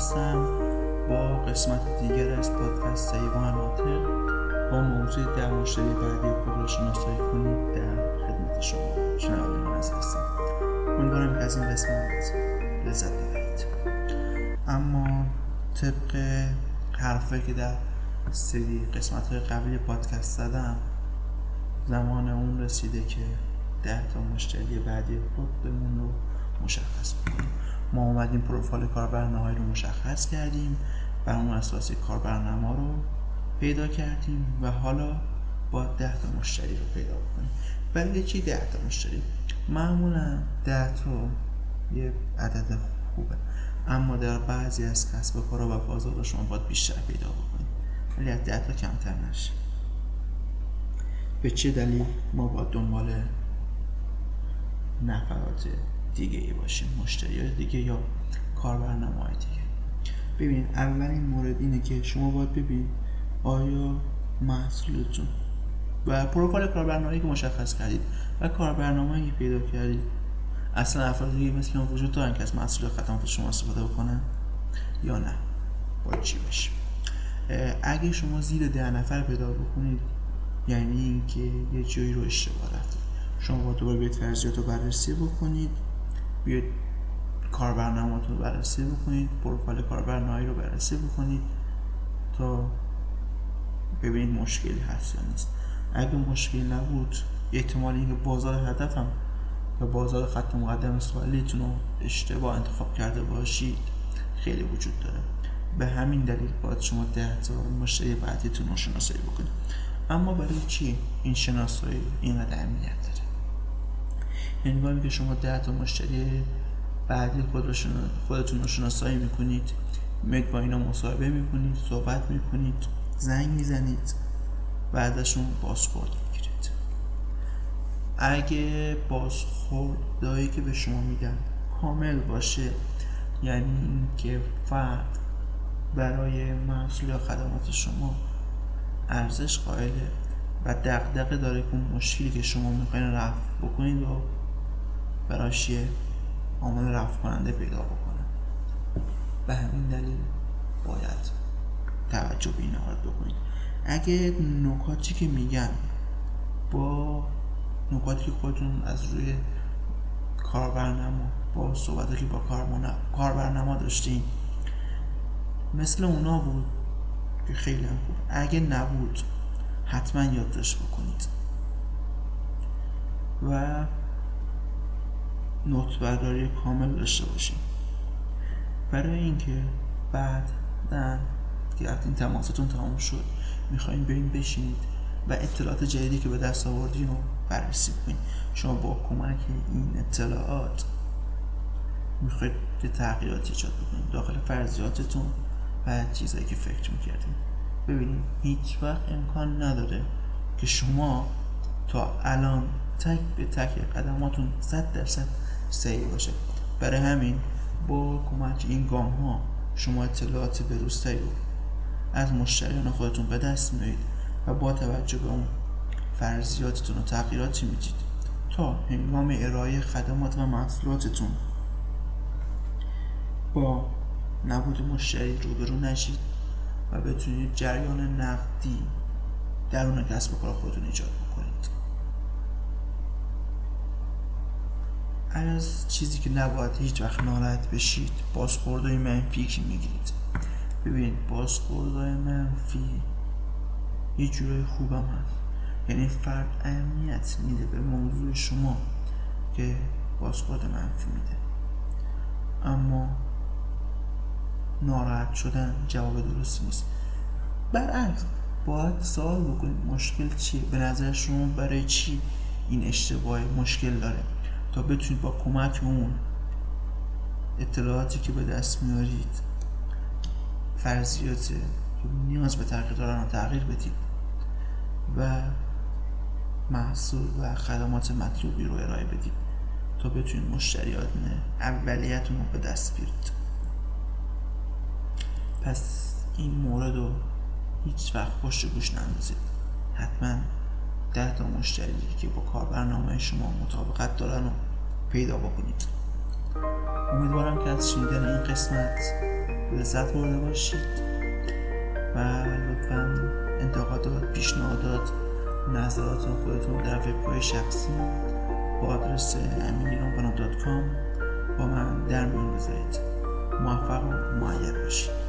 هستم. با قسمت دیگر از پادکست ایوان ناطق با موضوع در مشتری بعدی خود را شناسایی کنید در خدمت شما شنوندگان عزیز هستم. امیدوارم که از این قسمت لذت ببرید. اما طبق حرفی که در سری قسمت های قبلی پادکست زدم زمان اون رسیده که ده تا مشتری بعدی خودمون رو مشخص کنیم. ما اومدیم پروفایل کاربرنامه رو مشخص کردیم بر اون اساسی کاربرنامه رو پیدا کردیم و حالا با ده تا مشتری رو پیدا کنیم برای چی ده تا مشتری؟ معمولا ده تا یه عدد خوبه. اما در بعضی از کسب و کارها و بازار شما باید بیشتر پیدا بکنید. ولی از ده تا کمتر نشه. به چه دلیل؟ ما با دنبال نفرات دیگه ای باشیم مشتری دیگه یا کاربرنامه های دیگه. ببین اولین مورد اینه که شما باید ببین آیا محصولتون و پروفایل کاربرنامه‌ای که مشخص کردید و کاربرنامه‌ای که پیدا کردید اصلا افراد دیگه مثل ما وجود دارن که از محصول خدمات شما استفاده بکنن یا نه؟ با چی بشه اگه شما زیر ده نفر پیدا بکنید یعنی اینکه یه جایی رو اشتباه رفتید. شما با دوباره بیاید فرضیات رو بررسی بکنید. بیاید کاربرنامه‌تون رو بررسی بکنید پروفایل کاربرنامه رو بررسی بکنید تا ببینید مشکلی هست یا نیست. اگه مشکلی نبود احتمال اینکه بازار هدفم و بازار خط مقدم سوالیتون رو اشتباه انتخاب کرده باشید خیلی وجود داره. به همین دلیل باید شما ده تا مشتری بعدیتون رو شناسایی بکنید. اما برای چی این شناسایی اینقدر اهمیت؟ هنگامی که شما ده تا مشتری بعدی خودتون رو شناسایی می‌کنید میاد با اینا مصاحبه می‌کنید صحبت می‌کنید زنگ می‌زنید و ازشون بازخورد می‌گیرید. اگه بازخوردهایی که به شما میگن کامل باشه یعنی اینکه فرد برای محصول یا خدمات شما ارزش قائله و دقدقه داره که مشکلی که شما می‌خواین رفع بکنید و براش یه عامل رفع کننده پیدا بکنه. به همین دلیل باید توجه به این بکنید. اگه نکاتی که میگن با نکاتی که خودتون از روی کاربرنما با صحبتی که با کاربرنما داشتین مثل اونا بود که خیلی هم خوب. اگه نبود حتما یادداشت بکنید. و نوت برداری کامل داشته باشیم. برای اینکه بعد که این تماستون تمام شد می‌خواین بریم بشینید و اطلاعات جدیدی که به دست آوردین رو بررسی کنید شما با کمک این اطلاعات می‌خواید یه تغییراتی ایجاد بکنید. داخل فرضیاتتون و چیزایی که فکر می‌کردیم ببینید هیچ وقت امکان نداره که شما تا الان تک به تک قدماتون صد درصد صحیح باشه. برای همین با کمک این گام ها شما اطلاعات بروزتری رو از مشتریان خودتون به دست میارید و با توجه به اون فرضیاتتون و تغییراتی می‌دید تا هنگام ارائه خدمات و محصولاتتون با نبود مشتری روبرو نشید و بتونید جریان نقدی درون کسب کار خودتون ایجاد بکنید. از چیزی که نباید هیچ وقت ناراحت بشید بازخوردهای منفی که می‌گیرید. ببین بازخوردهای منفی یه جورای خوبم هست. یعنی فرد اهمیت میده به موضوع شما که بازخورد منفی میده. اما ناراحت شدن جواب درستی نیست. برعکس باید سوال بکنید مشکل چیه؟ به نظر شما برای چی این اشتباه مشکل داره؟ تا بتونید با کمک اون اطلاعاتی که به دست میارید فرضیات که نیاز به تغییر دارن رو تغییر بدید و محصول و خدمات مطلوبی رو ارائه بدید تا بتونید مشتریات اولیتون رو به دست بیارید. پس این مورد رو هیچ وقت پشت گوش نندازید. حتما ده تا مشتری که با کاربرنامه شما مطابقت دارن رو پیدا بکنید. امیدوارم که از شنیدن این قسمت لذت برده باشید و لطفا انتقادات پیشنهادات نظرات خودتون در وبگاه شخصی با آدرس با من در میون بذارید. موفق و معید باشید.